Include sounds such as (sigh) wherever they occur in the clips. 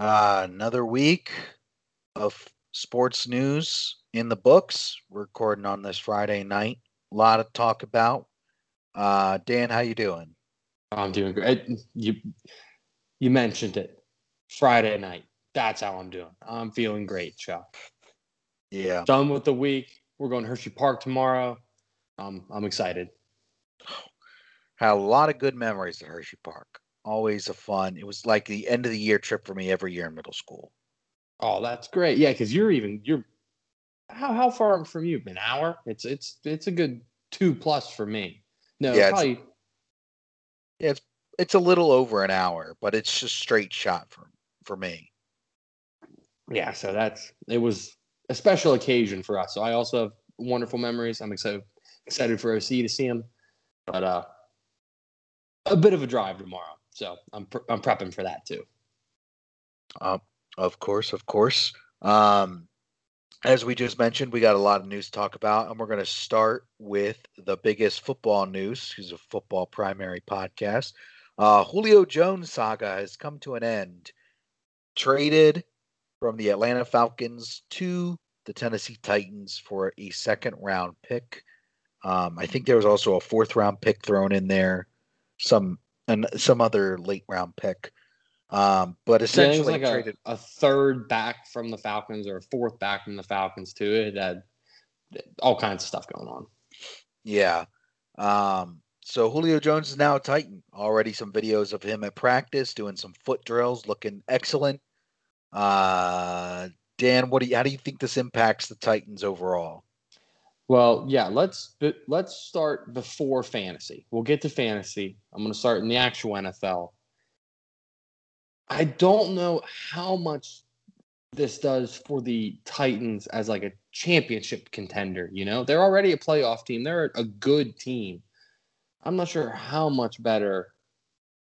Uh, another week of sports news in the books. We're recording on this Friday night. A lot of talk about. Uh, Dan, how you doing? I'm doing great. You you mentioned it. Friday night. That's how I'm doing. I'm feeling great, Chuck. Yeah. Done with the week. We're going to Hershey Park tomorrow. Um, I'm excited. Had a lot of good memories at Hershey Park. Always a fun. It was like the end of the year trip for me every year in middle school. Oh, that's great. Yeah, because you're even you're how how far from you? An hour? It's it's it's a good two plus for me. No, Yeah, it's- probably Yeah, it's it's a little over an hour, but it's just straight shot for for me. yeah. So that's it was a special occasion for us. So I also have wonderful memories. I'm excited excited for OC to see him, but uh, a bit of a drive tomorrow. So I'm I'm prepping for that too. Um, of course, of course. Um, as we just mentioned, we got a lot of news to talk about, and we're going to start with the biggest football news. This is a football primary podcast. Uh, Julio Jones saga has come to an end. Traded from the Atlanta Falcons to the Tennessee Titans for a second round pick. Um, I think there was also a fourth round pick thrown in there, some and some other late round pick. Um, but Yeah, essentially was like a, traded. a third back from the Falcons or a fourth back from the Falcons too. It had all kinds of stuff going on. Yeah. Um, so Julio Jones is now a Titan. Already some videos of him at practice doing some foot drills, looking excellent. Uh, Dan, what do you, how do you think this impacts the Titans overall? Well, yeah, let's let's start before fantasy. We'll get to fantasy. I'm going to start in the actual NFL. I don't know how much this does for the Titans as like a championship contender, you know? They're already a playoff team. They're a good team. I'm not sure how much better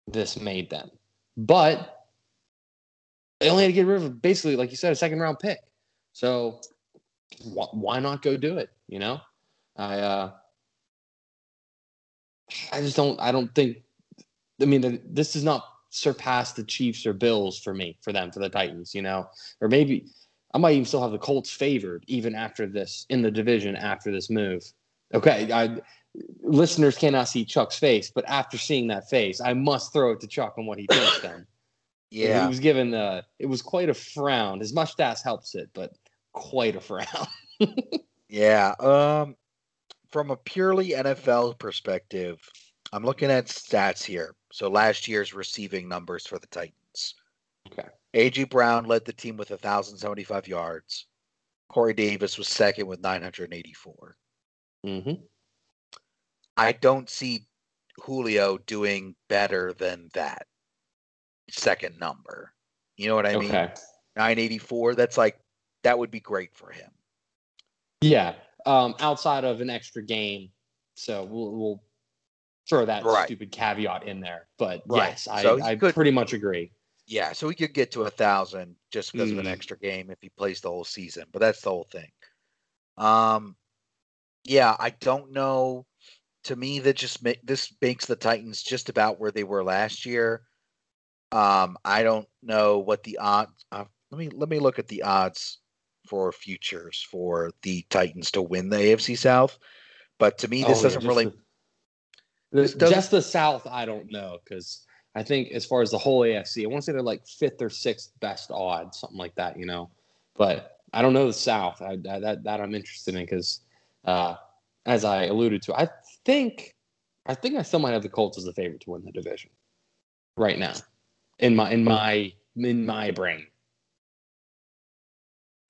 this made them. But they only had to get rid of basically like you said a second round pick. So wh- why not go do it? You know, I uh, I just don't. I don't think. I mean, the, this does not surpass the Chiefs or Bills for me, for them, for the Titans. You know, or maybe I might even still have the Colts favored even after this in the division after this move. Okay, I, listeners cannot see Chuck's face, but after seeing that face, I must throw it to Chuck on what he thinks. Then, (coughs) Yeah. he was given. Uh, it was quite a frown. His mustache helps it, but quite a frown. (laughs) Yeah. Um, from a purely NFL perspective, I'm looking at stats here. So last year's receiving numbers for the Titans. Okay. A.J. Brown led the team with 1,075 yards. Corey Davis was second with 984. Mm-hmm. I don't see Julio doing better than that second number. You know what I mean? Okay. 984, that's like that would be great for him. Yeah. Um, outside of an extra game, so we'll, we'll throw that Right. stupid caveat in there. But Right. yes, I, So I could- pretty much agree. Yeah, so he could get to a thousand just because of an Mm. extra game if he plays the whole season, but that's the whole thing. Um, yeah, I don't know. To me, that just ma- this makes the Titans just about where they were last year. Um, I don't know what the odds. Uh, let me let me look at the odds for futures for the Titans to win the AFC South. But to me, this Oh, doesn't just really. the- the- this doesn't- just the South, I don't know because I think as far as the whole AFC, I want to say they're like fifth or sixth best odds, something like that, you know. But I don't know the South. I, I, that that I'm interested in because, uh, as I alluded to, I think I think I still might have the Colts as the favorite to win the division right now in my in my in my brain.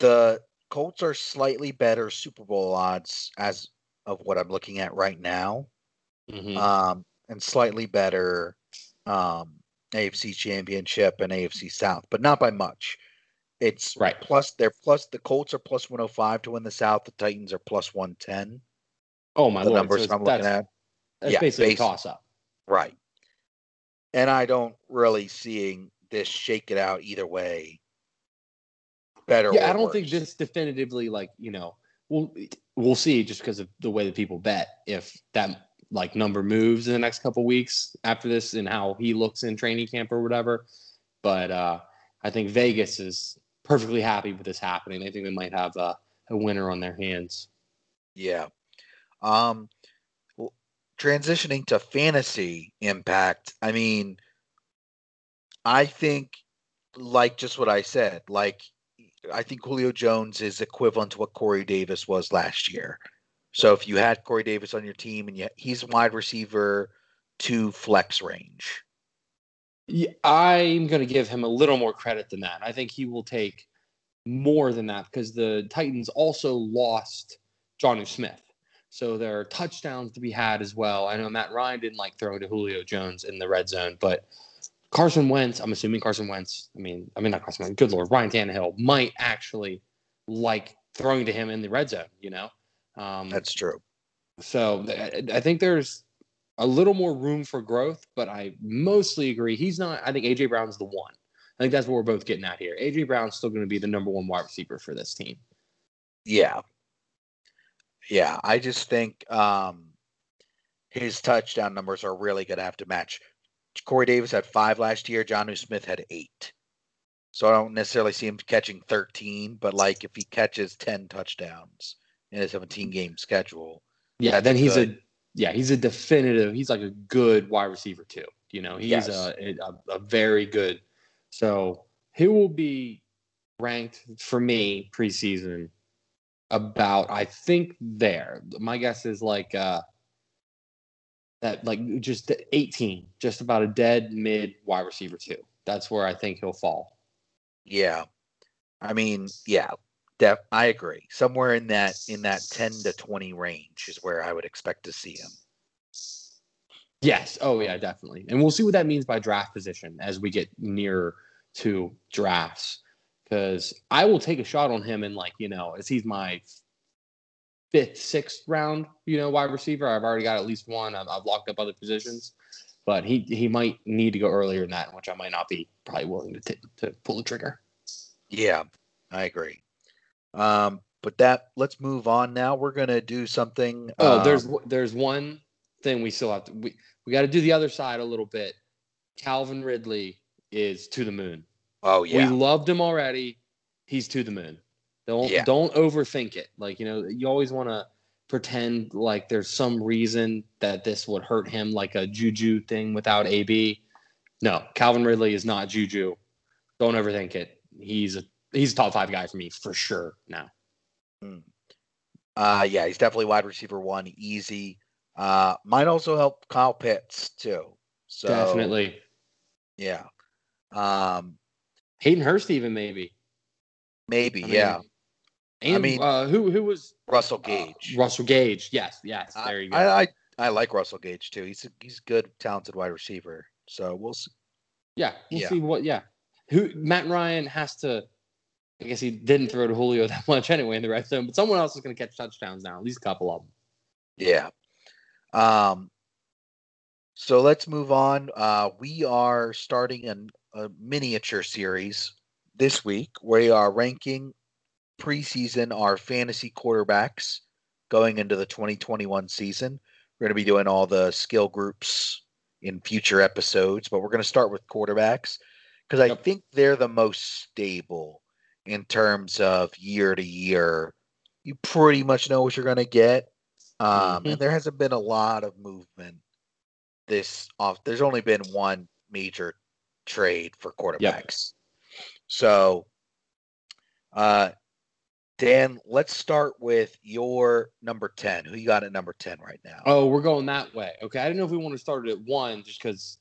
The Colts are slightly better Super Bowl odds as of what I'm looking at right now, Mhm. um, and slightly better um, AFC Championship and AFC South, but not by much. It's Right. plus they're plus the Colts are plus 105 to win the South. The Titans are plus 110. oh my The lord! numbers so I'm looking at, that's Yeah, basically base- a toss up. right? And I don't really seeing this shake it out either way. Better. Yeah, I don't think this definitively like you know we'll we'll see just because of the way that people bet if that like number moves in the next couple weeks after this and how he looks in training camp or whatever. But uh I think Vegas is perfectly happy with this happening. I think they might have a, a winner on their hands. Yeah. Um, well, transitioning to fantasy impact, I mean, I think, like just what I said, like I think Julio Jones is equivalent to what Corey Davis was last year. So if you had Corey Davis on your team and you, he's a wide receiver to flex range. I'm going to give him a little more credit than that. I think he will take more than that because the Titans also lost Jonnu Smith. So there are touchdowns to be had as well. I know Matt Ryan didn't like throwing to Julio Jones in the red zone, but Carson Wentz, I'm assuming Carson Wentz, I mean, I mean not Carson Wentz, good lord, Ryan Tannehill might actually like throwing to him in the red zone, you know? Um, That's true. So I think there's a little more room for growth, but I mostly agree. He's not, I think AJ Brown's the one. I think that's what we're both getting at here. AJ Brown's still going to be the number one wide receiver for this team. Yeah. Yeah. I just think um, his touchdown numbers are really going to have to match Corey Davis had five last year. Jonnu Smith had eight. So I don't necessarily see him catching 13, but like if he catches 10 touchdowns in a 17 game schedule. Yeah, then he's good. a yeah, he's a definitive, he's like a good wide receiver too. You know, he's yes. a, a, a very good. So he will be ranked for me preseason about I think there. My guess is like uh that like just 18, just about a dead mid wide receiver two. That's where I think he'll fall. Yeah. I mean, yeah, def- I agree. Somewhere in that in that 10 to 20 range is where I would expect to see him. Yes. Oh yeah, definitely. And we'll see what that means by draft position as we get nearer to drafts. Because I will take a shot on him and like, you know, as he's my fifth, sixth round, you know, wide receiver. I've already got at least one. I've, I've locked up other positions, but he he might need to go earlier than that, which I might not be probably willing to t- to pull the trigger. Yeah, I agree. Um, but that let's move on now. We're gonna do something. Oh, um, there's there's one thing we still have to we we got to do the other side a little bit. Calvin Ridley is to the moon. Oh yeah, we loved him already. He's to the moon. Don't yeah. don't overthink it. Like you know, you always want to pretend like there's some reason that this would hurt him, like a Juju thing without AB. No, Calvin Ridley is not Juju. Don't overthink it. He's a he's a top five guy for me for sure now. Hmm. Uh yeah, he's definitely wide receiver one, easy. Uh might also help Kyle Pitts too. So definitely. Yeah. Um Hayden Hurst even maybe. Maybe, I mean, yeah. And I mean, uh, who who was Russell uh, Gage? Uh, Russell Gage. Yes, yes. There you go. I, I, I like Russell Gage too. He's a, he's a good, talented wide receiver. So we'll see. Yeah, we'll yeah. see what. Yeah, who Matt Ryan has to. I guess he didn't throw to Julio (laughs) that much anyway in the red zone, but someone else is going to catch touchdowns now. At least a couple of them. Yeah. Um. So let's move on. Uh, we are starting an, a miniature series this week. We are ranking preseason our fantasy quarterbacks going into the 2021 season. We're going to be doing all the skill groups in future episodes, but we're going to start with quarterbacks because I think they're the most stable in terms of year to year. You pretty much know what you're going to get. Um, mm-hmm. And there hasn't been a lot of movement this off. There's only been one major trade for quarterbacks. Yep. So, uh, Dan, let's start with your number 10. Who you got at number 10 right now? Oh, we're going that way. Okay. I didn't know if we want to start at one just because.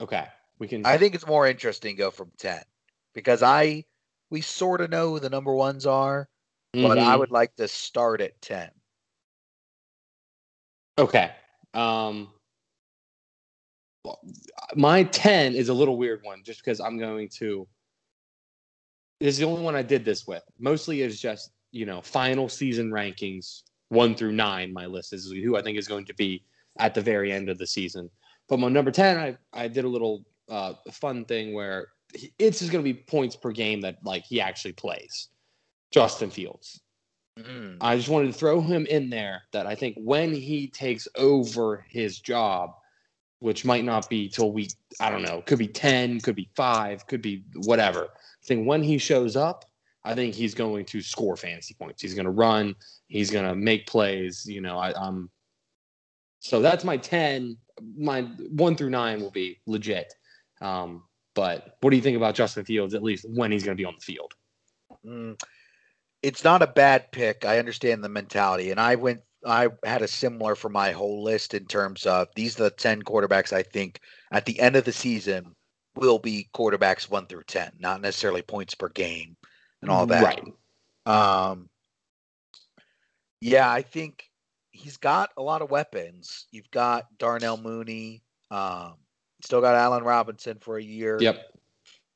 Okay. We can. I think it's more interesting go from 10 because I, we sort of know who the number ones are, mm-hmm. but I mm-hmm. would like to start at 10. Okay. Um, my 10 is a little weird one just because I'm going to is the only one I did this with. Mostly is just, you know, final season rankings, one through nine. My list is who I think is going to be at the very end of the season. But my number 10, I, I did a little uh, fun thing where it's just going to be points per game that like he actually plays. Justin Fields. Mm. I just wanted to throw him in there that I think when he takes over his job, which might not be till week, I don't know, could be 10, could be five, could be whatever. I think when he shows up, I think he's going to score fantasy points. He's going to run. He's going to make plays. You know, I, I'm. So that's my ten. My one through nine will be legit. Um, but what do you think about Justin Fields? At least when he's going to be on the field. Mm, it's not a bad pick. I understand the mentality, and I went. I had a similar for my whole list in terms of these are the ten quarterbacks I think at the end of the season will be quarterbacks one through ten, not necessarily points per game and all that. Right. Um, yeah, I think he's got a lot of weapons. You've got Darnell Mooney. Um, still got Allen Robinson for a year. Yep.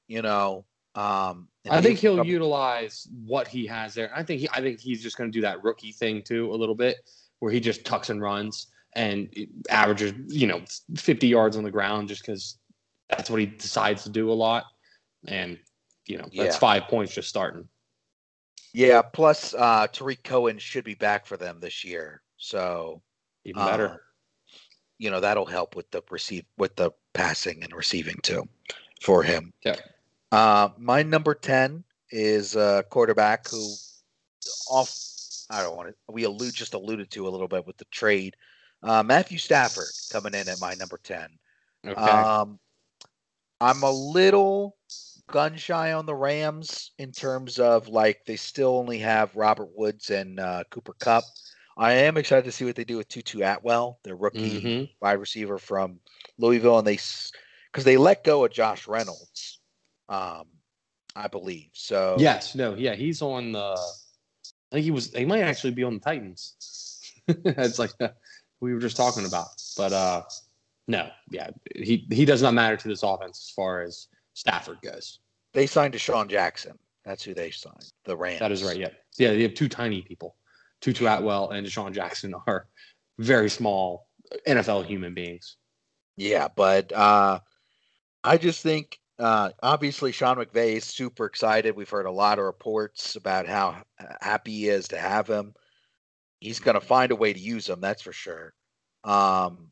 You know, um, I think he'll utilize what he has there. I think he, I think he's just going to do that rookie thing too a little bit, where he just tucks and runs and averages, you know, 50 yards on the ground just because that's what he decides to do a lot. And you know, that's yeah. five points just starting. Yeah. Plus, uh, Tarik Cohen should be back for them this year, so even better. Uh, you know that'll help with the receive with the passing and receiving too for him. Yeah. Uh, my number ten is a quarterback who off. I don't want to. We allude just alluded to a little bit with the trade. Uh, Matthew Stafford coming in at my number ten. Okay. Um, I'm a little gun shy on the Rams in terms of like they still only have Robert Woods and uh, Cooper Kupp. I am excited to see what they do with Tutu Atwell, their rookie mm-hmm. wide receiver from Louisville, and they because they let go of Josh Reynolds, um, I believe. So yes, no, yeah, he's on the. I think he was. He might actually be on the Titans. (laughs) it's like we were just talking about, but uh, no, yeah, he he does not matter to this offense as far as Stafford goes. They signed DeSean Jackson. That's who they signed. The Rams. That is right. Yeah, yeah. They have two tiny people. Tutu Atwell and DeSean Jackson are very small NFL human beings. Yeah, but uh, I just think uh, obviously Sean McVay is super excited. We've heard a lot of reports about how happy he is to have him. He's going to find a way to use him, that's for sure. Um,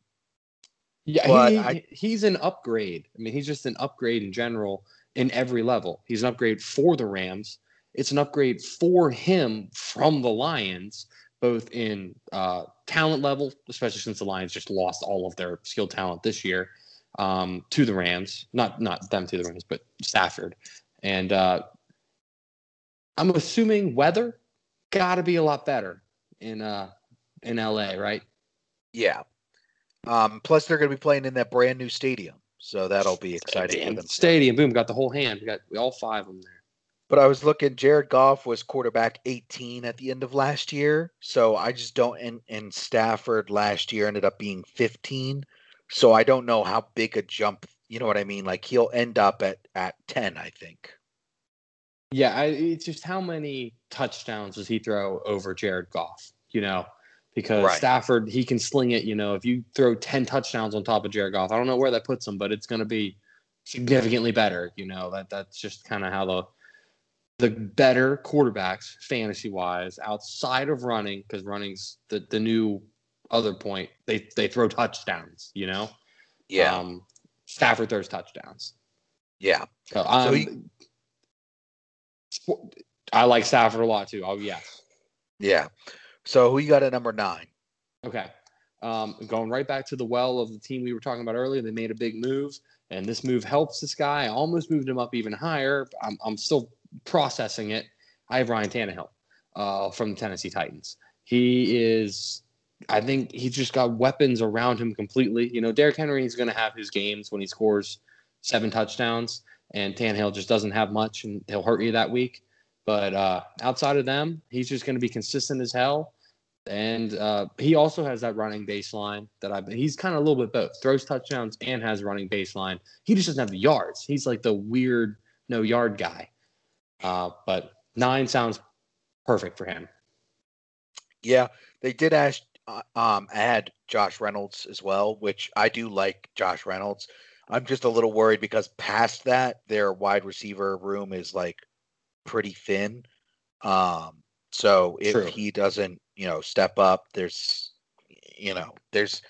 yeah, he, I, he's an upgrade. I mean, he's just an upgrade in general in every level. He's an upgrade for the Rams. It's an upgrade for him from the Lions, both in uh, talent level, especially since the Lions just lost all of their skilled talent this year um, to the Rams. Not not them to the Rams, but Stafford. And uh, I'm assuming weather got to be a lot better in uh, in LA, right? Yeah, um, plus, they're going to be playing in that brand new stadium, so that'll be exciting for them. Stadium, boom, got the whole hand. We got all five of them there. But I was looking. Jared Goff was quarterback 18 at the end of last year, so I just don't. And, and Stafford last year ended up being 15, so I don't know how big a jump. You know what I mean? Like he'll end up at at 10, I think. Yeah, I, it's just how many touchdowns does he throw over Jared Goff? You know, because right. Stafford he can sling it. You know, if you throw ten touchdowns on top of Jared Goff, I don't know where that puts him, but it's going to be significantly better. You know that that's just kind of how the the better quarterbacks fantasy wise outside of running because running's the the new other point they they throw touchdowns. You know, yeah. Um, Stafford throws touchdowns. Yeah. So, um, so he, I like Stafford a lot too. Oh yeah. Yeah. So who you got at number nine? Okay. Um, going right back to the well of the team we were talking about earlier, they made a big move, and this move helps this guy. I almost moved him up even higher. I'm, I'm still processing it. I have Ryan Tannehill uh, from the Tennessee Titans. He is, I think he's just got weapons around him completely. You know, Derrick Henry is going to have his games when he scores seven touchdowns, and Tannehill just doesn't have much, and he'll hurt you that week. But uh, outside of them, he's just going to be consistent as hell. And uh, he also has that running baseline that I've been. He's kind of a little bit both throws touchdowns and has running baseline. He just doesn't have the yards. He's like the weird no yard guy. Uh, but nine sounds perfect for him. Yeah, they did ask, uh, um, add Josh Reynolds as well, which I do like Josh Reynolds. I'm just a little worried because past that, their wide receiver room is like pretty thin. Um, so if True. he doesn't, you know, step up, there's, you know, there's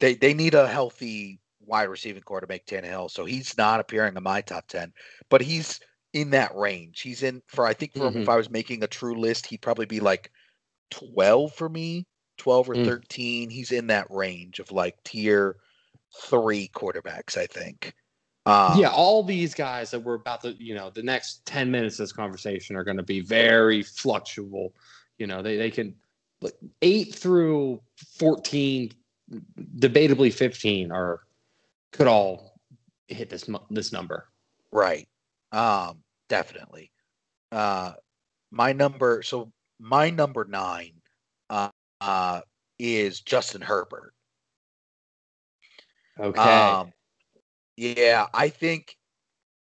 they they need a healthy wide receiving corps to make Tannehill, so he's not appearing in my top ten. But he's in that range. He's in for I think for mm-hmm. if I was making a true list, he'd probably be like twelve for me, twelve or mm. thirteen. He's in that range of like tier three quarterbacks, I think. Um, yeah, all these guys that we're about to, you know, the next 10 minutes of this conversation are going to be very fluctuable. You know, they, they can, like, 8 through 14, debatably 15 are, could all hit this, this number. Right. Um, definitely. Uh, my number, so my number nine, uh, uh, is Justin Herbert. Okay. Um, yeah, I think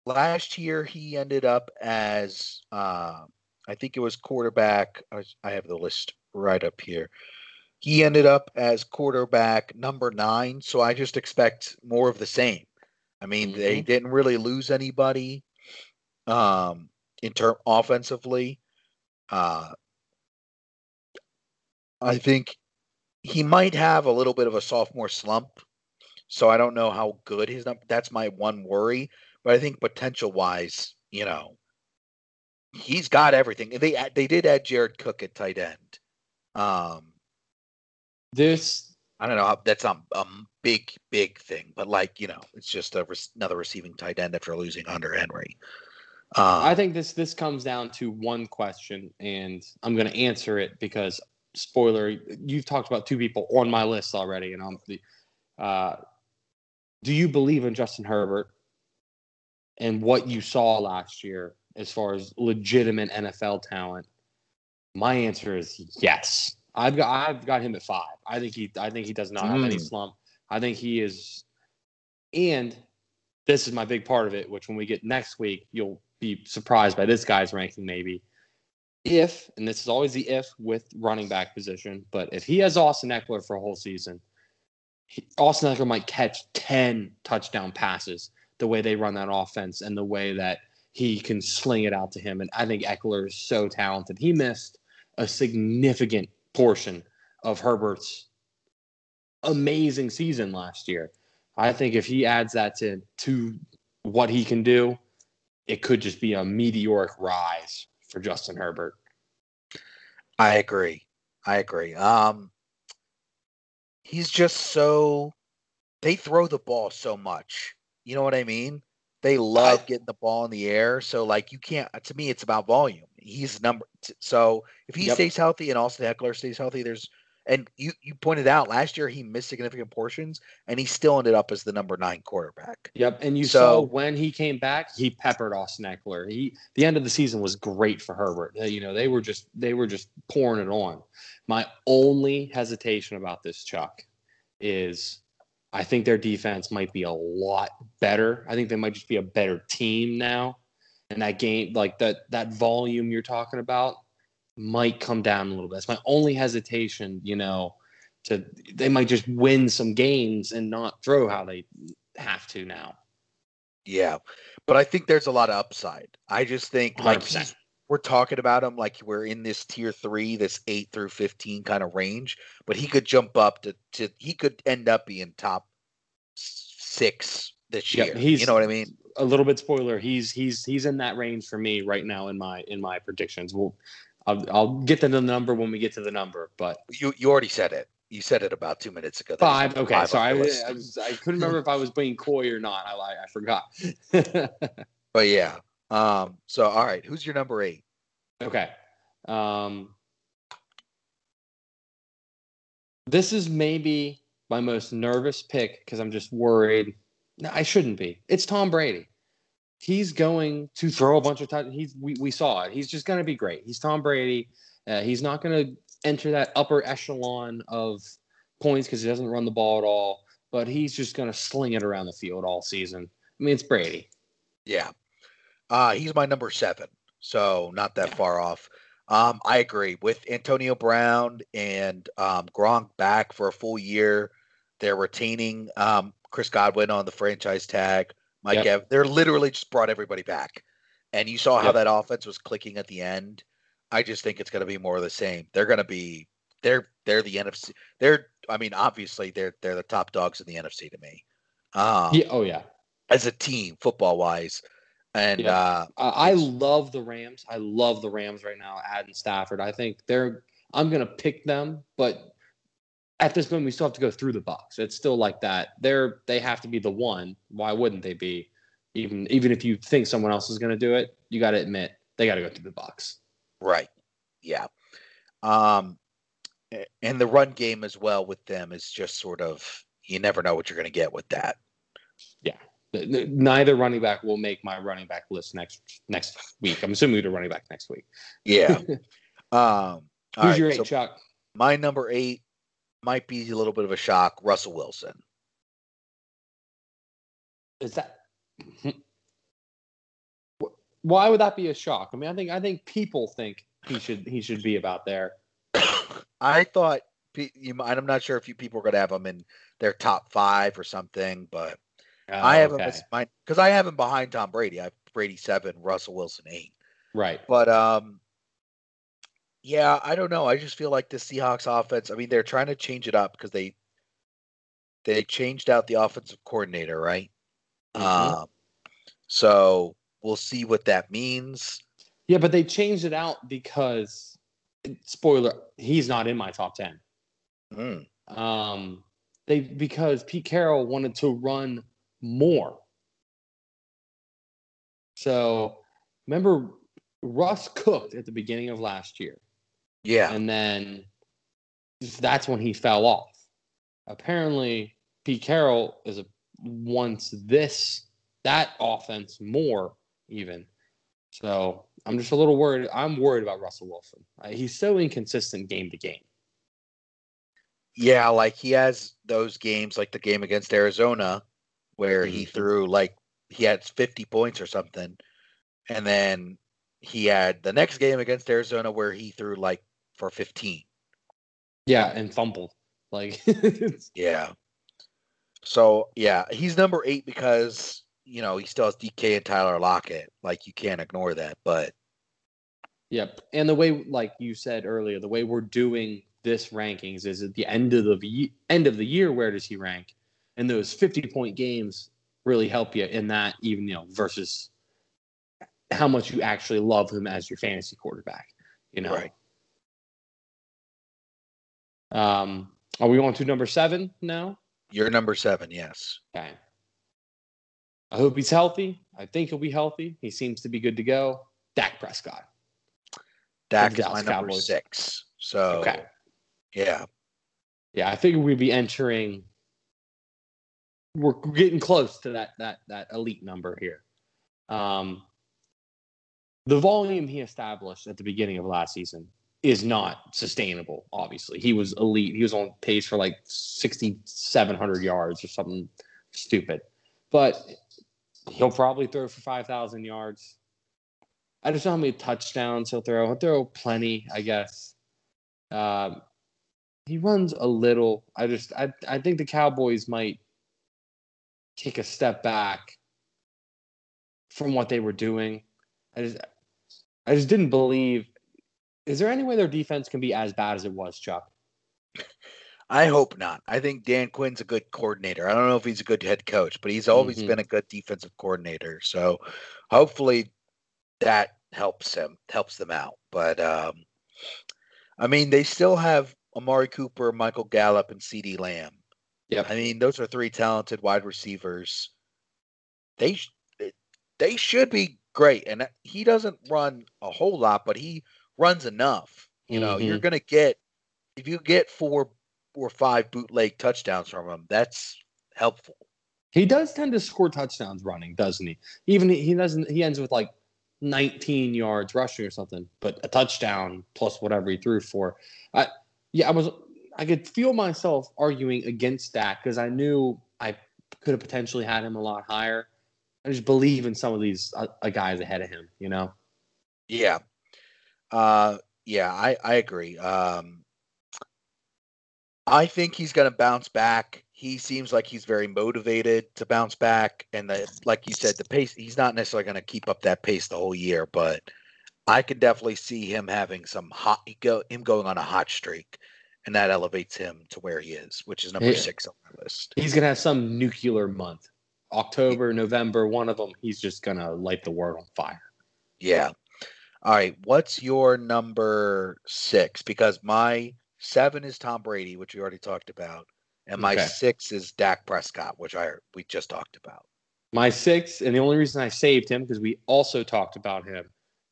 last year he ended up as uh, I think it was quarterback. I have the list right up here. He ended up as quarterback number nine, so I just expect more of the same. I mean, mm-hmm. they didn't really lose anybody um, in term offensively. Uh, I think he might have a little bit of a sophomore slump so I don't know how good his number. That's my one worry. But I think potential wise, you know, he's got everything. They they did add Jared Cook at tight end. Um, this I don't know. How, that's a, a big big thing, but like you know, it's just a, another receiving tight end after losing Hunter Henry. Um, I think this this comes down to one question, and I'm going to answer it because spoiler, you've talked about two people on my list already, and I'm the uh, do you believe in Justin Herbert and what you saw last year as far as legitimate NFL talent? My answer is yes. I've got I've got him at five. I think he I think he does not have any hmm. slump. I think he is and this is my big part of it, which when we get next week, you'll be surprised by this guy's ranking maybe. If, and this is always the if with running back position, but if he has Austin Ekeler for a whole season, Austin Ekeler might catch 10 touchdown passes the way they run that offense and the way that he can sling it out to him. And I think Ekeler is so talented. He missed a significant portion of Herbert's amazing season last year. I think if he adds that to to what he can do, it could just be a meteoric rise for Justin Herbert. I agree. I agree. Um, he's just so they throw the ball so much. You know what I mean? They love getting the ball in the air. So like you can't to me it's about volume. He's number so if he yep. stays healthy and also Ekeler stays healthy, there's and you you pointed out last year he missed significant portions and he still ended up as the number nine quarterback. Yep, and you so, saw when he came back, he peppered Austin Ekeler. He the end of the season was great for Herbert. You know they were just they were just pouring it on. My only hesitation about this, Chuck, is I think their defense might be a lot better. I think they might just be a better team now. And that game, like that that volume you're talking about, might come down a little bit. That's my only hesitation, you know, to they might just win some games and not throw how they have to now. Yeah. But I think there's a lot of upside. I just think like we're talking about him like we're in this tier three, this eight through fifteen kind of range, but he could jump up to, to he could end up being top six this year. He's, you know what I mean? A little bit spoiler. He's he's he's in that range for me right now in my in my predictions. We'll I'll, I'll get to the number when we get to the number, but you you already said it. You said it about two minutes ago. Five. Okay, five sorry. I, I, was, I couldn't remember (laughs) if I was being coy or not. I I forgot. (laughs) but yeah, um, so all right, who's your number eight? Okay. Um, this is maybe my most nervous pick because I'm just worried. No, I shouldn't be. It's Tom Brady. He's going to throw a bunch of touchdowns. He's we, we saw it. He's just going to be great. He's Tom Brady. Uh, he's not going to enter that upper echelon of points because he doesn't run the ball at all. But he's just going to sling it around the field all season. I mean, it's Brady. Yeah. Uh, he's my number seven, so not that far off. Um, I agree with Antonio Brown and um, Gronk back for a full year. They're retaining um, Chris Godwin on the franchise tag. Mike, yep. Ev- they're literally just brought everybody back, and you saw how yep. that offense was clicking at the end. I just think it's going to be more of the same. They're going to be they're they're the NFC. They're I mean obviously they're they're the top dogs in the NFC to me. Um, Yeah. Oh yeah. as a team, football wise, and Yeah. uh, I I love the Rams. I love the Rams right now. Adding Stafford, I think they're. I'm gonna pick them, but at this moment, we still have to go through the Bucks. It's still like that. They're they have to be the one. Why wouldn't they be? Even even if you think someone else is gonna do it, you got to admit they got to go through the Bucks. right, yeah. Um, and the run game as well with them is just sort of you never know what you're going to get with that. N- Neither running back will make my running back list next next week. I'm assuming we do running back next week. Yeah. (laughs) um, Who's right, your eight, so Chuck? my number eight might be a little bit of a shock. Russell Wilson. Is that? (laughs) Why would that be a shock? I mean, I think I think people think he should he should be about there. (coughs) I thought you. might- I'm not sure if you people are going to have him in their top five or something, but I have him Oh, okay. mine because I have him behind Tom Brady. I have Brady seven, Russell Wilson eight. right. But um, yeah, I don't know. I just feel like the Seahawks offense. I mean, they're trying to change it up because they they changed out the offensive coordinator, right? Mhm. Um, so we'll see what that means. Yeah, but they changed it out because spoiler, he's not in my top ten. Mm, Um, they because Pete Carroll wanted to run more. So remember, Russ cooked at the beginning of last year. Yeah, and then that's when he fell off. Apparently, Pete Carroll is a wants this that offense more even. So I'm just a little worried. I'm worried about Russell Wilson. Uh, he's so inconsistent game to game. yeah. Like he has those games, like the game against Arizona, where he Mhm. threw like he had 50 points or something, and then he had the next game against Arizona where he threw like for 15. Yeah, and fumbled. Like (laughs) Yeah. So yeah, he's number eight because you know he still has DK and Tyler Lockett. Like you can't ignore that. But Yep. And the way, like you said earlier, the way we're doing this rankings is at the end of the end of the year. Where does he rank? And those fifty point games really help you in that, even you know, versus how much you actually love him as your fantasy quarterback. You know. Right. Um, are we on to number seven now? you're number seven, yes. Okay. I hope he's healthy. I think he'll be healthy. He seems to be good to go. Dak Prescott. Dak is my number Cowboys. six. So Okay. yeah, Yeah, I figured we'd be entering. We're getting close to that that that elite number here. Um, the volume he established at the beginning of last season is not sustainable. Obviously, he was elite. He was on pace for like sixty seven hundred yards or something stupid, but he'll probably throw for five thousand yards. I just don't know how many touchdowns he'll throw. He'll throw plenty, I guess. Um, he runs a little. I just I I think the Cowboys might take a step back from what they were doing. I just I just didn't believe. Is there any way their defense can be as bad as it was, Chuck? I hope not. I think Dan Quinn's a good coordinator. I don't know if he's a good head coach, but he's always Mhm. been a good defensive coordinator. So hopefully that helps him, helps them out. But um, I mean, they still have Amari Cooper, Michael Gallup, and CeeDee Lamb. Yeah, I mean, those are three talented wide receivers. They sh- they should be great, and he doesn't run a whole lot, but he runs enough. You know, you're gonna get if you get four or five bootleg touchdowns from him, that's helpful. He does tend to score touchdowns running, doesn't he? Even he doesn't. He ends with like 19 yards rushing or something, but a touchdown plus whatever he threw for. I yeah, I was. I could feel myself arguing against that because I knew I could have potentially had him a lot higher. I just believe in some of these uh, uh, guys ahead of him. You know. Yeah. Uh yeah, I I agree. Um I think he's going to bounce back. He seems like he's very motivated to bounce back and the like you said the pace he's not necessarily going to keep up that pace the whole year, but I could definitely see him having some hot go him going on a hot streak and that elevates him to where he is, which is number Yeah. six on my list. He's gonna have some nuclear month. October, November, one of them. He's just gonna light the world on fire. Yeah. All right. What's your number six? Because my seven is Tom Brady, which we already talked about, and my Okay. six is Dak Prescott, which I we just talked about. My six, and the only reason I saved him because we also talked about him,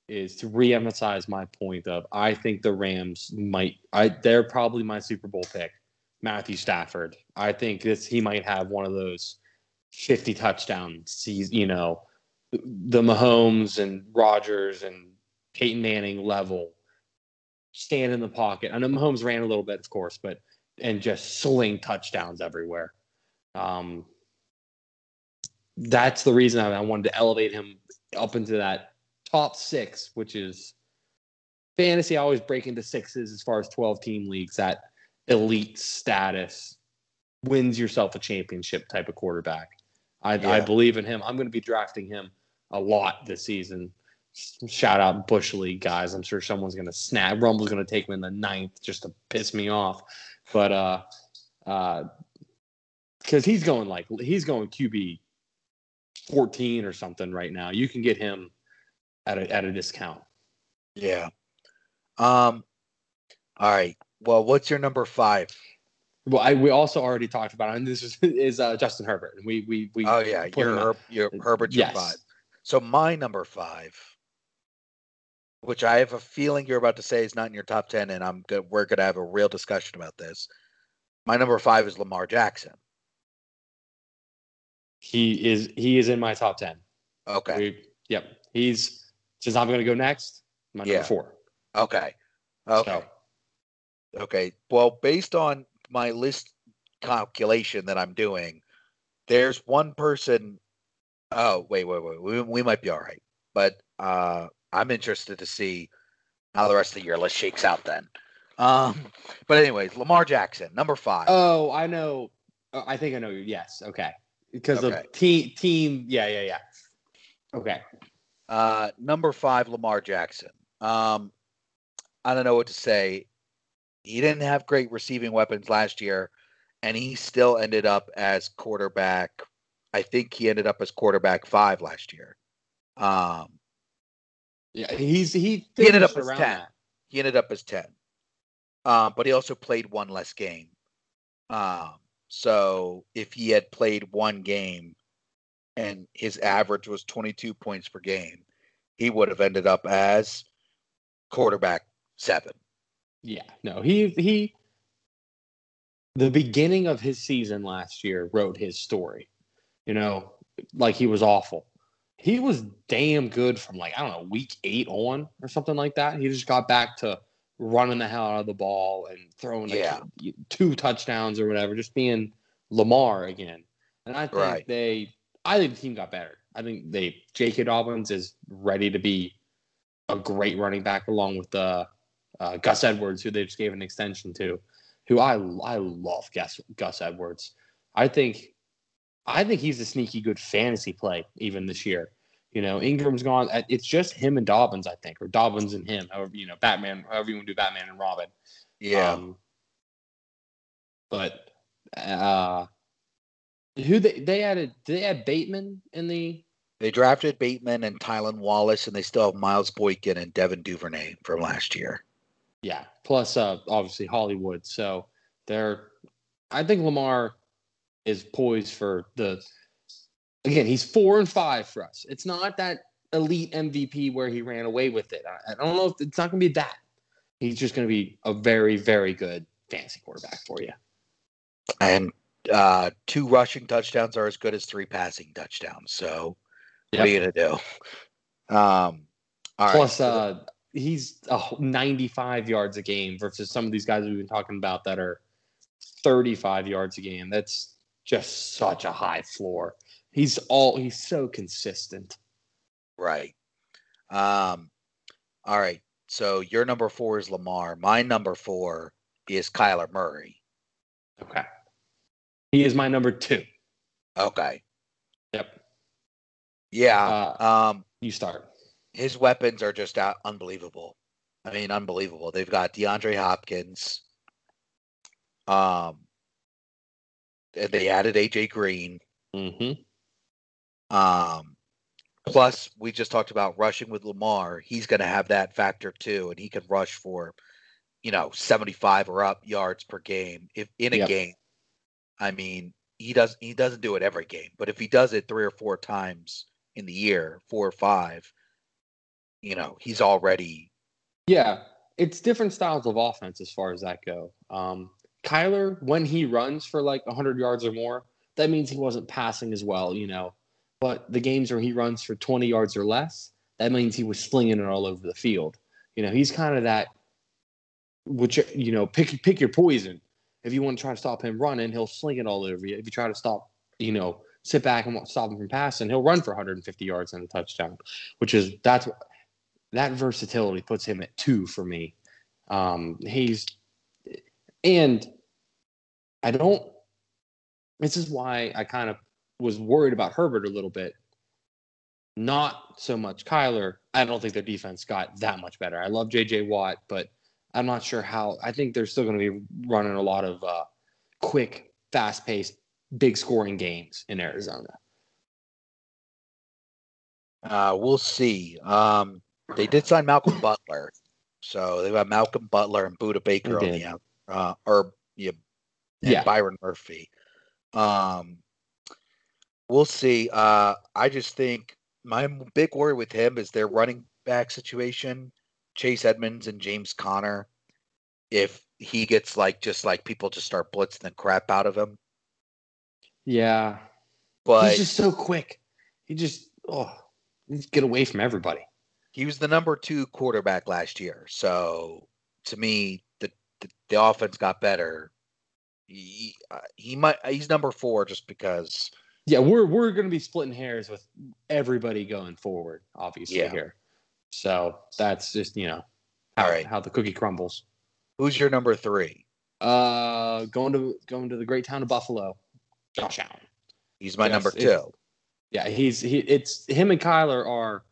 is to reemphasize my point of I think the Rams might. I they're probably my Super Bowl pick, Matthew Stafford. I think this he might have one of those fifty touchdowns. He's you know the Mahomes and Rodgers and Peyton Manning level. Stand in the pocket. I know Mahomes ran a little bit, of course, but and just sling touchdowns everywhere. Um, that's the reason I, I wanted to elevate him up into that top six, which is fantasy. I always break into sixes as far as 12 team leagues, that elite status wins yourself a championship type of quarterback. I, I believe in him. I'm going to be drafting him a lot this season. Shout out Bush League guys. I'm sure someone's going to snap. Rumble's going to take him in the ninth just to piss me off. But, uh, uh, because he's going like he's going QB 14 or something right now. You can get him at a at a discount. Yeah. Um. All right. Well, what's your number five? Well, I we also already talked about it, and this is is uh, Justin Herbert. And we we we Oh yeah, your him Herb, your Herbert's your Yes. five. So my number five, which I have a feeling you're about to say is not in your top ten, and I'm good. We're gonna have a real discussion about this. My number five is Lamar Jackson. he is he is in my top 10. Okay. We, yep. He's since I'm going to go next, my number Yeah. 4. Okay. Okay. So, Okay. Well, based on my list calculation that I'm doing, there's one person. Oh, wait, wait, wait. We, we might be all right. But uh, I'm interested to see how the rest of the year list shakes out then. Um, but anyways, Lamar Jackson, number five. oh, I know. uh, I think I know you. Yes. Okay. Because Okay. of team team. Yeah. Yeah. Yeah. Okay. Uh, number five, Lamar Jackson. Um, I don't know what to say. He didn't have great receiving weapons last year, and he still ended up as quarterback. I think he ended up as quarterback five last year. Um, Yeah. He's he, He ended up as 10. that. he ended up as ten, um, but he also played one less game. Um, so if he had played one game, and his average was twenty-two points per game, he would have ended up as quarterback seven. Yeah, no, he he. The beginning of his season last year wrote his story. You know, like he was awful. He was damn good from like I don't know week eight on or something like that. He just got back to running the hell out of the ball and throwing like Yeah. two touchdowns or whatever, just being Lamar again. And I think Right. they, I think the team got better. I think they J.K. Dobbins is ready to be a great running back along with uh, uh, Gus Edwards, who they just gave an extension to, who I I love Gus Gus Edwards. I think I think he's a sneaky good fantasy play even this year. You know, Ingram's gone. Uh, It's just him and Dobbins, I think, or Dobbins and him. However, you know, Batman. However you want to do Batman and Robin. Yeah. Um, but uh, who they they added? Did they add Bateman in the? They drafted Bateman and Tylan Wallace, and they still have Miles Boykin and Devin Duvernay from last year. Yeah. Plus, uh, obviously Hollywood. So they're. I think Lamar is poised for the. Again, he's four and five for us. It's not that elite MVP where he ran away with it. I, I don't know if it's not going to be that. He's just going to be a very, very good fantasy quarterback for you. And uh, two rushing touchdowns are as good as three passing touchdowns. So what are you gonna do? Um, all right. Plus, the- uh, he's uh, 95 yards a game versus some of these guys we've been talking about that are 35 yards a game. That's just such a high floor. He's all he's so consistent. right. Um, all right. So your number four is Lamar. My number four is Kyler Murray. Okay. He is my number two. Okay. Yep. Yeah. Uh, um, you start. his weapons are just out unbelievable. I mean, unbelievable. They've got DeAndre Hopkins. Um, and they added AJ Green. Mm-hmm. Um, plus, we just talked about rushing with Lamar. He's going to have that factor too, and he can rush for, you know, seventy-five or up yards per game if in a Yep. game. I mean, he does he doesn't do it every game, but if he does it three or four times in the year, four or five, you know, he's already Yeah, it's different styles of offense as far as that go. Um, Kyler, when he runs for like 100 yards or more, that means he wasn't passing as well, you know. But the games where he runs for 20 yards or less, that means he was slinging it all over the field. You know, he's kind of that, which you know, pick pick your poison. If you want to try to stop him running, he'll sling it all over you. If you try to stop, you know, sit back and stop him from passing, he'll run for 150 yards and a touchdown. Which is that's that versatility puts him at two for me. Um, he's and I don't. This is why I kind of was worried about Herbert a little bit. Not so much Kyler. I don't think their defense got that much better. I love JJ Watt, but I'm not sure how. I think they're still going to be running a lot of uh, quick, fast paced, big scoring games in Arizona. Uh, we'll see. Um, they did sign Malcolm Butler, so they got Malcolm Butler and Budda Baker on the out, uh, or yeah, and Yeah. Byron Murphy. Um, we'll see. Uh, I just think my big worry with him is their running back situation. Chase Edmonds and James Conner. If he gets like just like people just start blitzing the crap out of him, Yeah, but he's just so quick. He just oh, he just get away from everybody. he was the number two quarterback last year. So to me, the the, the offense got better. He, uh, he might he's number four just because Yeah, we're we're going to be splitting hairs with everybody going forward, obviously Yeah. here. So that's just you know how, All right. how the cookie crumbles. who's your number three? Uh, going to going to the great town of Buffalo, Josh Allen. He's my Yes, number two. Yeah, he's he. It's him and Kyler are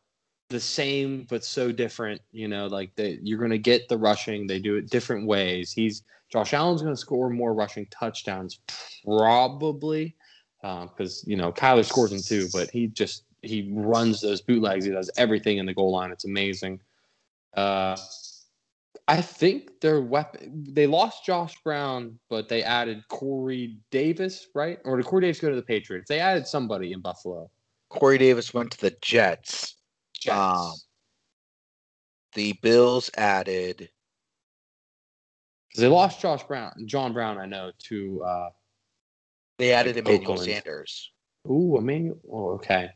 the same but so different. You know, like they, you're going to get the rushing. They do it different ways. He's Josh Allen's going to score more rushing touchdowns probably because you know Kyler scores them too, but he just he runs those bootlegs. He does everything in the goal line. It's amazing. Uh, I think their weapon. They lost Josh Brown, but they added Corey Davis, right? Or did Corey Davis go to the Patriots? They added somebody in Buffalo. Corey Davis went to the Jets. Jets. Um, The Bills added 'Cause they lost Josh Brown, John Brown, I know, to uh they added Emmanuel Oakland. Sanders. ooh, Emmanuel. Oh, okay.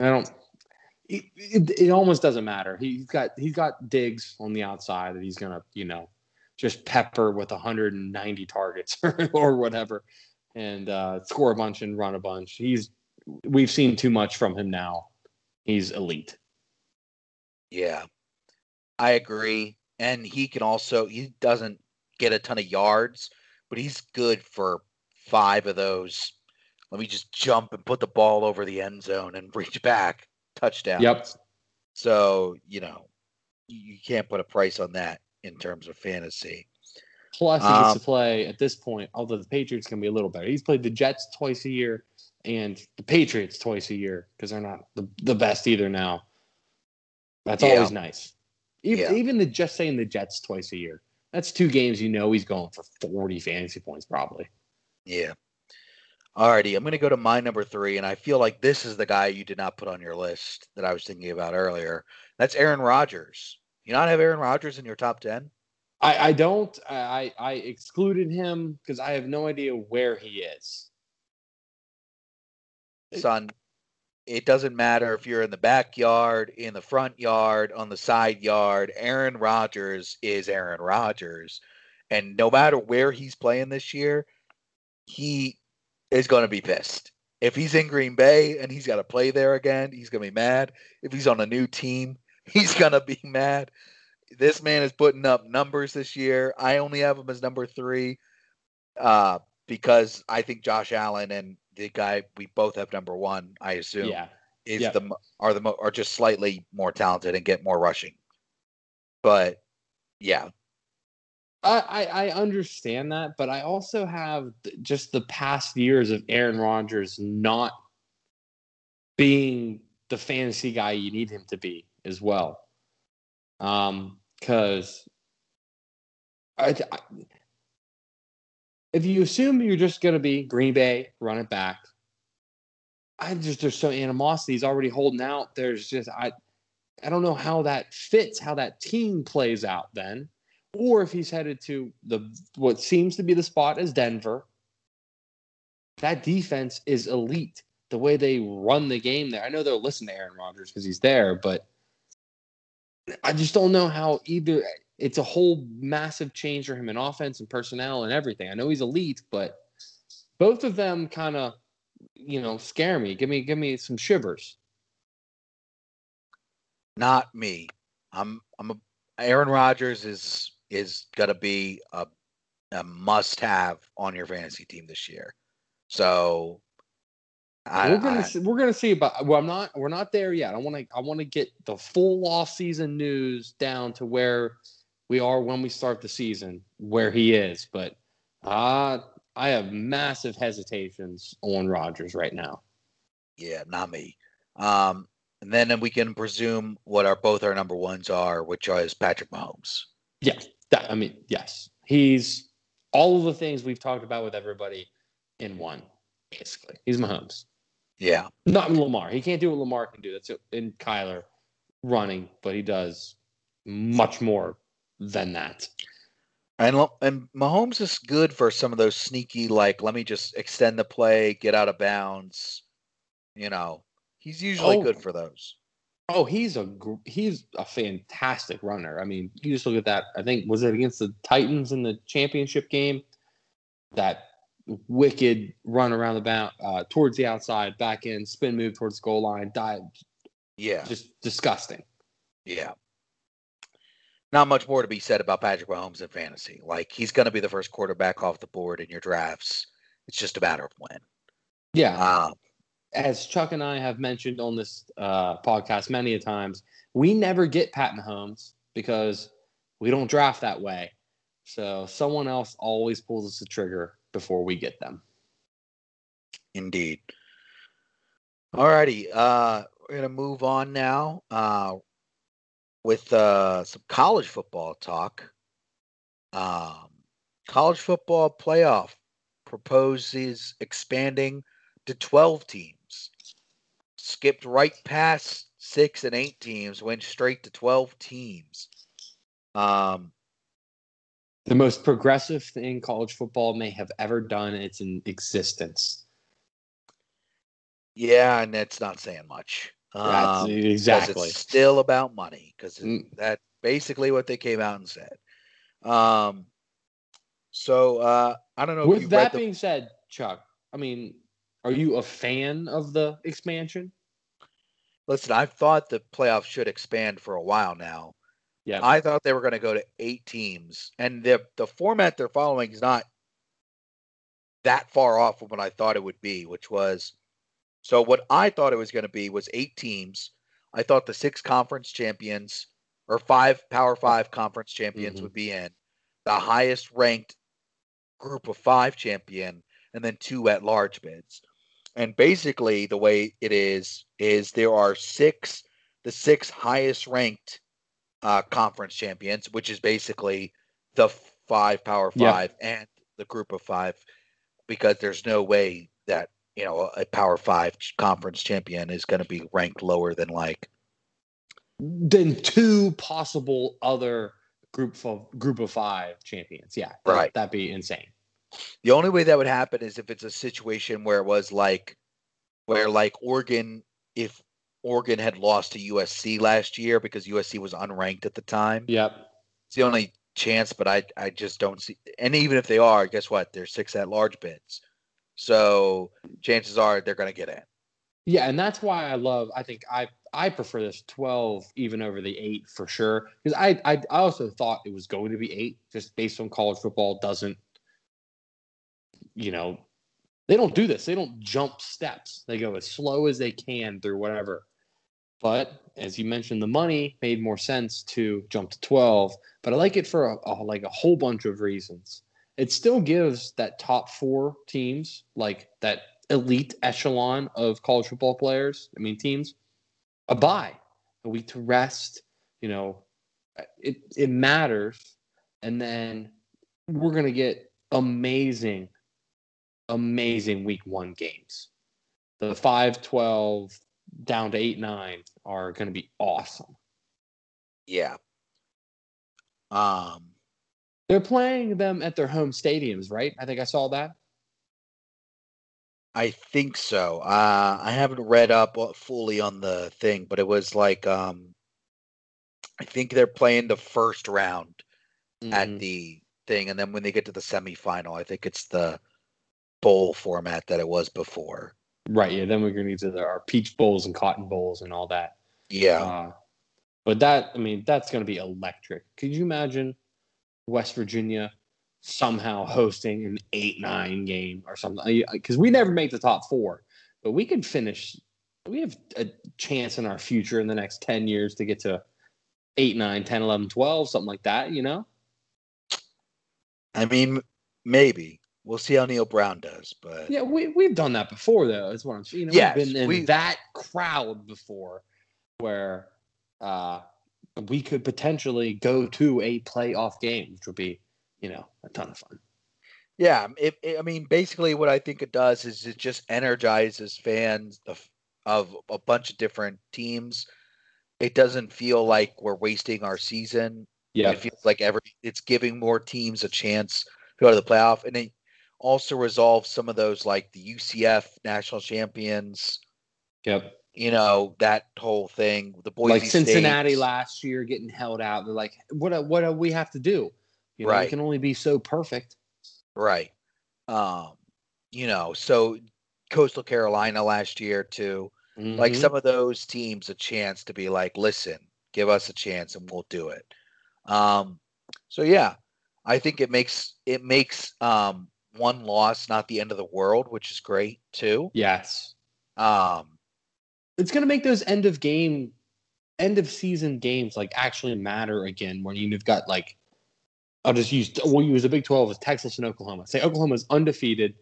I don't. It, it, it almost doesn't matter. He's got he's got Diggs on the outside that he's gonna you know just pepper with 190 targets (laughs) or whatever, and uh, score a bunch and run a bunch. He's we've seen too much from him now. He's elite. Yeah, I agree. And he can also he doesn't get a ton of yards, but he's good for five of those. Let me just jump and put the ball over the end zone and (laughs) reach back touchdown. Yep. So you know you can't put a price on that in terms of fantasy. Plus, he gets Um, to play at this point. Although the Patriots can be a little better. He's played the Jets twice a year and the Patriots twice a year because they're not the, the best either now. That's Yeah. always nice. Even, Yeah. even the just saying the Jets twice a year. That's two games you know he's going for 40 fantasy points probably. Yeah. Alrighty, I'm going to go to my number three, and I feel like this is the guy you did not put on your list that I was thinking about earlier. That's Aaron Rodgers. You not have Aaron Rodgers in your top ten? I, I don't. I, I I excluded him because I have no idea where he is. Son, it doesn't matter if you're in the backyard, in the front yard, on the side yard. Aaron Rodgers is Aaron Rodgers, and no matter where he's playing this year, he is going to be pissed. If he's in Green Bay and he's got to play there again, he's going to be mad. If he's on a new team, (laughs) he's going to be mad. This man is putting up numbers this year. I only have him as number three uh, because I think Josh Allen and the guy we both have number one, I assume, Yeah. is Yep. the are the are just slightly more talented and get more rushing. But yeah, I, I, I understand that, but I also have just the past years of Aaron Rodgers not being the fantasy guy you need him to be as well. Um, because I, I, if you assume you're just going to be Green Bay, run it back. I just there's so animosity. He's already holding out. There's just I, I don't know how that fits, how that team plays out then, or if he's headed to the what seems to be the spot as Denver. That defense is elite. The way they run the game there, I know they'll listen to Aaron Rodgers because he's there, but I just don't know how either. It's a whole massive change for him in offense and personnel and everything. I know he's elite, but both of them kind of, you know, scare me. Give me, give me some shivers. Not me. I'm. I'm a. Aaron Rodgers is is gonna be a a must have on your fantasy team this year. So I, we're gonna I, see, we're gonna see about. Well, I'm not. We're not there yet. I want to. I want to get the full off season news down to where we are when we start the season, where he is. But uh, I have massive hesitations on Rodgers right now. Yeah, not me. Um, and then we can presume what our both our number ones are, which is Patrick Mahomes. Yeah, that, I mean, yes, he's all of the things we've talked about with everybody in one. Basically, he's Mahomes. Yeah. Not Lamar. He can't do what Lamar can do. That's in Kyler running, but he does much more than that. And and Mahomes is good for some of those sneaky, like let me just extend the play, get out of bounds. You know, he's usually oh, good for those. Oh, he's a he's a fantastic runner. I mean, you just look at that. I think was it against the Titans in the championship game that wicked run around the bound uh, towards the outside, back in, spin move towards goal line, dive. Yeah, just disgusting. Yeah, not much more to be said about Patrick Mahomes in fantasy. Like he's going to be the first quarterback off the board in your drafts. It's just a matter of when. Yeah. Um, As Chuck and I have mentioned on this uh, podcast many a times, we never get Pat Mahomes because we don't draft that way. So someone else always pulls us the trigger before we get them. Indeed. All righty. Uh, we're going to move on now uh, with uh, some college football talk. Um, college football playoff proposes expanding to 12 teams. Skipped right past six and eight teams, went straight to 12 teams. Um, the most progressive thing college football may have ever done its in its existence. Yeah, and that's not saying much. Um, exactly. It's still about money because mm. that's basically what they came out and said. Um, so uh, I don't know. With that being the... said, Chuck, I mean, are you a fan of the expansion? Listen, I've thought the playoffs should expand for a while now. Yeah. I thought they were going to go to eight teams, and the the format they're following is not that far off from what I thought it would be, which was so what I thought it was going to be was eight teams. I thought the six conference champions or five Power Five conference champions mm-hmm. would be in the highest ranked group of five champion, and then two at large bids. And basically, the way it is is there are six the six highest ranked uh, conference champions, which is basically the five Power Five and the Group of Five, because there's no way that you know a Power Five conference champion is going to be ranked lower than like than two possible other group of group of five champions. Yeah, right. That'd be insane. The only way that would happen is if it's a situation where it was like where like Oregon, if Oregon had lost to USC last year because USC was unranked at the time. Yep. It's the only chance, but I I just don't see. And even if they are, guess what? They're six at large bids, so chances are they're going to get in. Yeah, and that's why I love. I think I I prefer this twelve even over the eight for sure because I, I also thought it was going to be eight just based on college football doesn't you know they don't do this they don't jump steps they go as slow as they can through whatever But as you mentioned, the money made more sense to jump to 12. But I like it for a, a, like a whole bunch of reasons. It still gives that top four teams, like that elite echelon of college football players, I mean teams, a bye, a week to rest. You know, it it matters, and then we're gonna get amazing, amazing week one games. The 5 12 down to 8 9 are going to be awesome. Yeah. Um, They're playing them at their home stadiums, right? I think I saw that. I think so. Uh, I haven't read up fully on the thing, but it was like um, I think they're playing the first round mm-hmm. at the thing, and then when they get to the semifinal, I think it's the bowl format that it was before. Right. Yeah. Then we're gonna need to the, our peach bowls and cotton bowls and all that. Yeah. Uh, but that, I mean, that's gonna be electric. Could you imagine West Virginia somehow hosting an eight nine game or something? Because we never make the top four, but we could finish. We have a chance in our future in the next ten years to get to 8, 9, 10, 11, 12, something like that, you know? I mean, maybe. We'll see how Neal Brown does, but yeah, we we've done that before, though. That's what I'm. You know, yes, we've been in we, that crowd before, where uh, we could potentially go to a playoff game, which would be, you know, a ton of fun. Yeah, it, it, I mean, basically, what I think it does is it just energizes fans of, of a bunch of different teams. It doesn't feel like we're wasting our season. Yeah, it feels like every it's giving more teams a chance to go to the playoff, and it, also resolves some of those like the UCF national champions. Yep. You know that whole thing. The boys like Cincinnati States. last year getting held out. They're like, what? What do we have to do? You know, right. It can only be so perfect. Right. Um. You know, so Coastal Carolina last year too. Mm-hmm. Like some of those teams, a chance to be like, listen, give us a chance and we'll do it. Um. So yeah, I think it makes it makes um one loss not the end of the world, which is great too. Yes. Um, it's gonna make those end of game, end of season games like actually matter again when you've got like, I'll just use we'll use the Big Twelve as Texas and Oklahoma. Say Oklahoma's undefeated.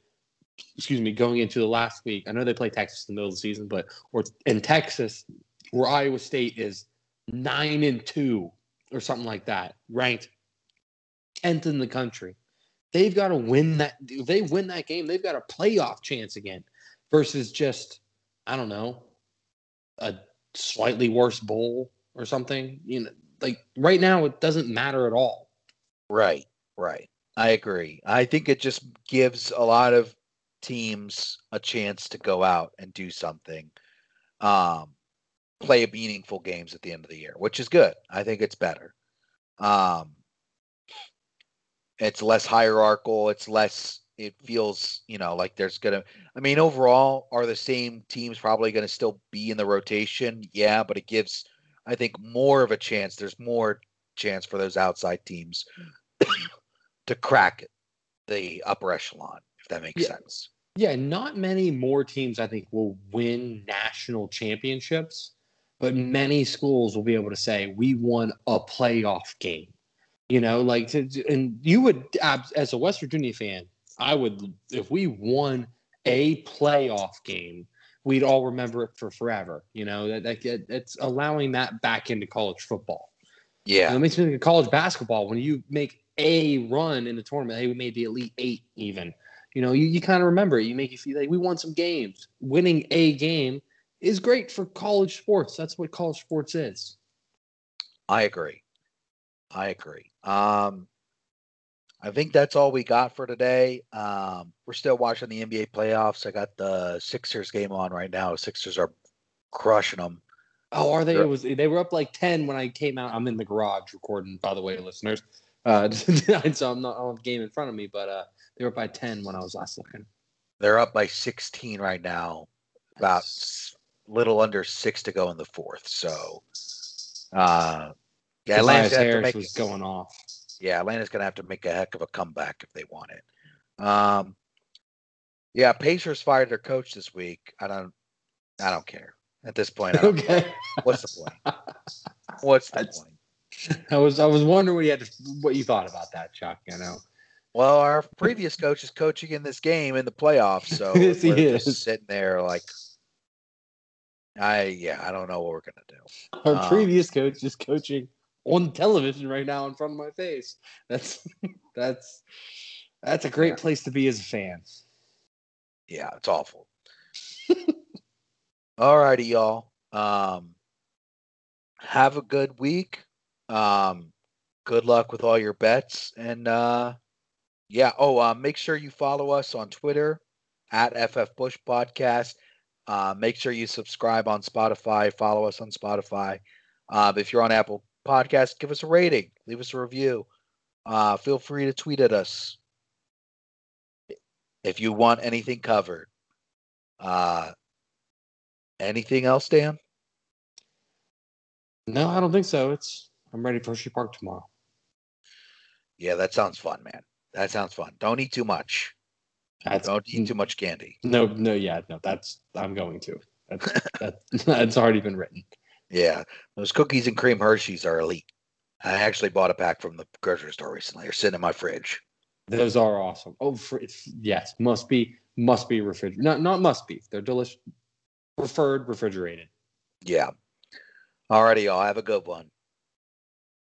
Excuse me, going into the last week. I know they play Texas in the middle of the season, but or in Texas, where Iowa State is nine and two or something like that, ranked tenth in the country they've got to win that. They win that game, they've got a playoff chance again versus just, I don't know, a slightly worse bowl or something. You know, like right now, it doesn't matter at all. Right, right. I agree. I think it just gives a lot of teams a chance to go out and do something, um, play meaningful games at the end of the year, which is good. I think it's better. Um, it's less hierarchical. It's less. It feels, you know, like there's gonna. I mean, overall, are the same teams probably going to still be in the rotation? Yeah, but it gives, I think, more of a chance. There's more chance for those outside teams (coughs) to crack the upper echelon, if that makes yeah. sense. Yeah, not many more teams I think will win national championships, but many schools will be able to say we won a playoff game. You know, like, and you would, as a West Virginia fan, I would, if we won a playoff game, we'd all remember it for forever. You know, that, that it's allowing that back into college football. Yeah. And it makes me think of college basketball when you make a run in the tournament. Hey, we made the Elite Eight even. You know, you, you kind of remember it. You make you feel like we won some games. Winning a game is great for college sports. That's what college sports is. I agree. I agree. Um, I think that's all we got for today. Um, we're still watching the NBA playoffs. I got the Sixers game on right now. Sixers are crushing them. Oh, are they? It was they were up like ten when I came out. I'm in the garage recording, by the way, listeners. Uh, (laughs) so I'm not on the game in front of me, but uh, they were up by ten when I was last looking. They're up by 16 right now. About That's... little under six to go in the fourth. So, uh, yeah, Atlanta's Harris make, was going off. Yeah, Atlanta's going to have to make a heck of a comeback if they want it. Um, yeah, Pacers fired their coach this week. I don't, I don't care. at this point. I don't care. Okay. What's the point? What's the That's- point? I was I was wondering what you had to, what you thought about that, Chuck. You know. Well, our previous coach is coaching in this game in the playoffs, so (laughs) Yes, he we're just is. sitting there like, I yeah, I don't know what we're gonna do. Our Um, previous coach is coaching on television right now in front of my face. That's (laughs) that's that's a great Yeah. place to be as a fan. Yeah, it's awful. (laughs) All righty, y'all. Um, have a good week. Um, good luck with all your bets, and uh, yeah. Oh, uh, make sure you follow us on Twitter at FF Bush Podcast. Uh, make sure you subscribe on Spotify. Follow us on Spotify. Uh, if you're on Apple Podcast, give us a rating. Leave us a review. Uh, feel free to tweet at us if you want anything covered. Uh, anything else, Dan? No, I don't think so. It's I'm ready for Hershey Park tomorrow. Yeah, that sounds fun, man. That sounds fun. Don't eat too much. That's Don't eat too much candy. no, no, yeah, no. That's I'm going to. That's (laughs) that, that's already been written. Yeah, those cookies and cream Hershey's are elite. I actually bought a pack from the grocery store recently. They're sitting in my fridge. Those are awesome. Oh, for, yes, must be must be refrigerated. Not not must be. They're delicious. Preferred refrigerated. Yeah. Alrighty, y'all. Have a good one.